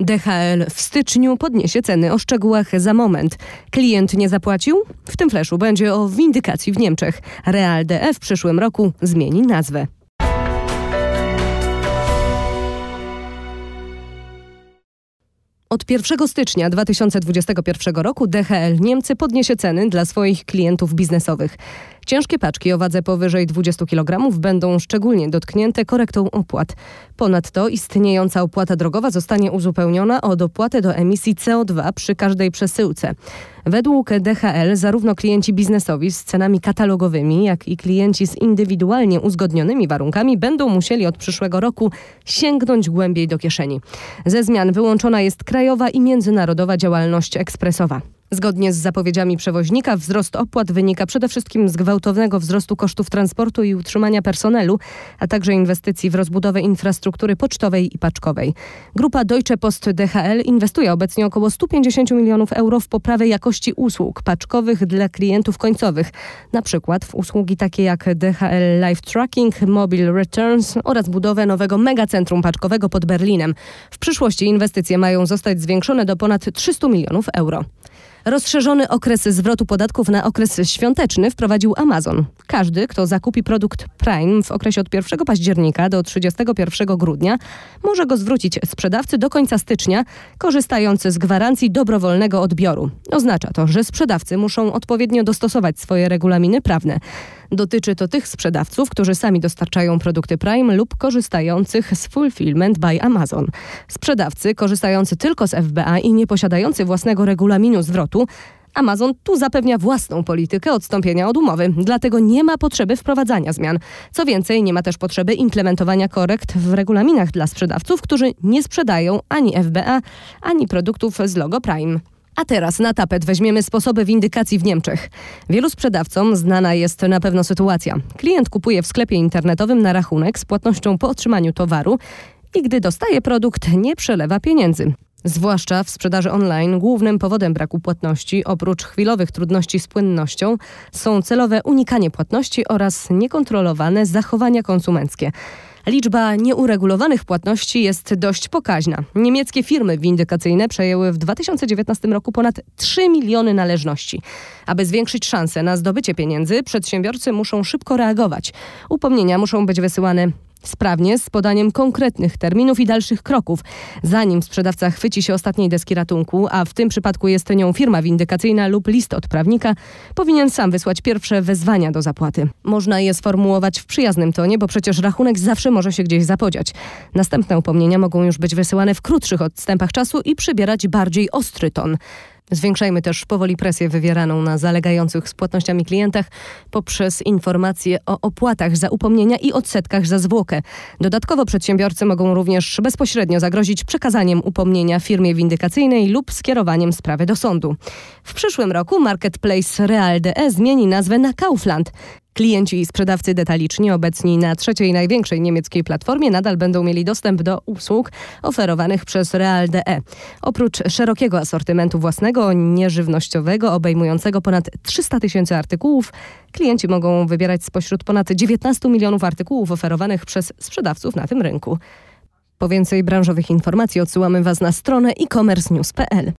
DHL w styczniu podniesie ceny o szczegółach za moment. Klient nie zapłacił? W tym fleszu będzie o windykacji w Niemczech. Real DE w przyszłym roku zmieni nazwę. Od 1 stycznia 2021 roku DHL Niemcy podniesie ceny dla swoich klientów biznesowych. Ciężkie paczki o wadze powyżej 20 kg będą szczególnie dotknięte korektą opłat. Ponadto istniejąca opłata drogowa zostanie uzupełniona o dopłatę do emisji CO2 przy każdej przesyłce. Według DHL zarówno klienci biznesowi z cenami katalogowymi, jak i klienci z indywidualnie uzgodnionymi warunkami będą musieli od przyszłego roku sięgnąć głębiej do kieszeni. Ze zmian wyłączona jest krajowa i międzynarodowa działalność ekspresowa. Zgodnie z zapowiedziami przewoźnika wzrost opłat wynika przede wszystkim z gwałtownego wzrostu kosztów transportu i utrzymania personelu, a także inwestycji w rozbudowę infrastruktury pocztowej i paczkowej. Grupa Deutsche Post DHL inwestuje obecnie około 150 milionów euro w poprawę jakości usług paczkowych dla klientów końcowych, na przykład w usługi takie jak DHL Live Tracking, Mobile Returns oraz budowę nowego megacentrum paczkowego pod Berlinem. W przyszłości inwestycje mają zostać zwiększone do ponad 300 milionów euro. Rozszerzony okres zwrotu podatków na okres świąteczny wprowadził Amazon. Każdy, kto zakupi produkt Prime w okresie od 1 października do 31 grudnia, może go zwrócić sprzedawcy do końca stycznia, korzystając z gwarancji dobrowolnego odbioru. Oznacza to, że sprzedawcy muszą odpowiednio dostosować swoje regulaminy prawne. Dotyczy to tych sprzedawców, którzy sami dostarczają produkty Prime lub korzystających z Fulfillment by Amazon. Sprzedawcy korzystający tylko z FBA i nie posiadający własnego regulaminu zwrotu Amazon tu zapewnia własną politykę odstąpienia od umowy, dlatego nie ma potrzeby wprowadzania zmian. Co więcej, nie ma też potrzeby implementowania korekt w regulaminach dla sprzedawców, którzy nie sprzedają ani FBA, ani produktów z logo Prime. A teraz na tapet weźmiemy sposoby windykacji w Niemczech. Wielu sprzedawcom znana jest na pewno sytuacja. Klient kupuje w sklepie internetowym na rachunek z płatnością po otrzymaniu towaru i gdy dostaje produkt, nie przelewa pieniędzy. Zwłaszcza w sprzedaży online głównym powodem braku płatności, oprócz chwilowych trudności z płynnością, są celowe unikanie płatności oraz niekontrolowane zachowania konsumenckie. Liczba nieuregulowanych płatności jest dość pokaźna. Niemieckie firmy windykacyjne przejęły w 2019 roku ponad 3 miliony należności. Aby zwiększyć szanse na zdobycie pieniędzy, przedsiębiorcy muszą szybko reagować. Upomnienia muszą być wysyłane Sprawnie, z podaniem konkretnych terminów i dalszych kroków, zanim sprzedawca chwyci się ostatniej deski ratunku, a w tym przypadku jest nią firma windykacyjna lub list od prawnika, powinien sam wysłać pierwsze wezwania do zapłaty. Można je sformułować w przyjaznym tonie, bo przecież rachunek zawsze może się gdzieś zapodziać. Następne upomnienia mogą już być wysyłane w krótszych odstępach czasu i przybierać bardziej ostry ton. Zwiększajmy też powoli presję wywieraną na zalegających z płatnościami klientach poprzez informacje o opłatach za upomnienia i odsetkach za zwłokę. Dodatkowo przedsiębiorcy mogą również bezpośrednio zagrozić przekazaniem upomnienia firmie windykacyjnej lub skierowaniem sprawy do sądu. W przyszłym roku marketplace Real.de zmieni nazwę na Kaufland. Klienci i sprzedawcy detaliczni obecni na trzeciej największej niemieckiej platformie nadal będą mieli dostęp do usług oferowanych przez Real.de. Oprócz szerokiego asortymentu własnego, nieżywnościowego, obejmującego ponad 300 tysięcy artykułów, klienci mogą wybierać spośród ponad 19 milionów artykułów oferowanych przez sprzedawców na tym rynku. Po więcej branżowych informacji odsyłamy Was na stronę e-commerce news.pl.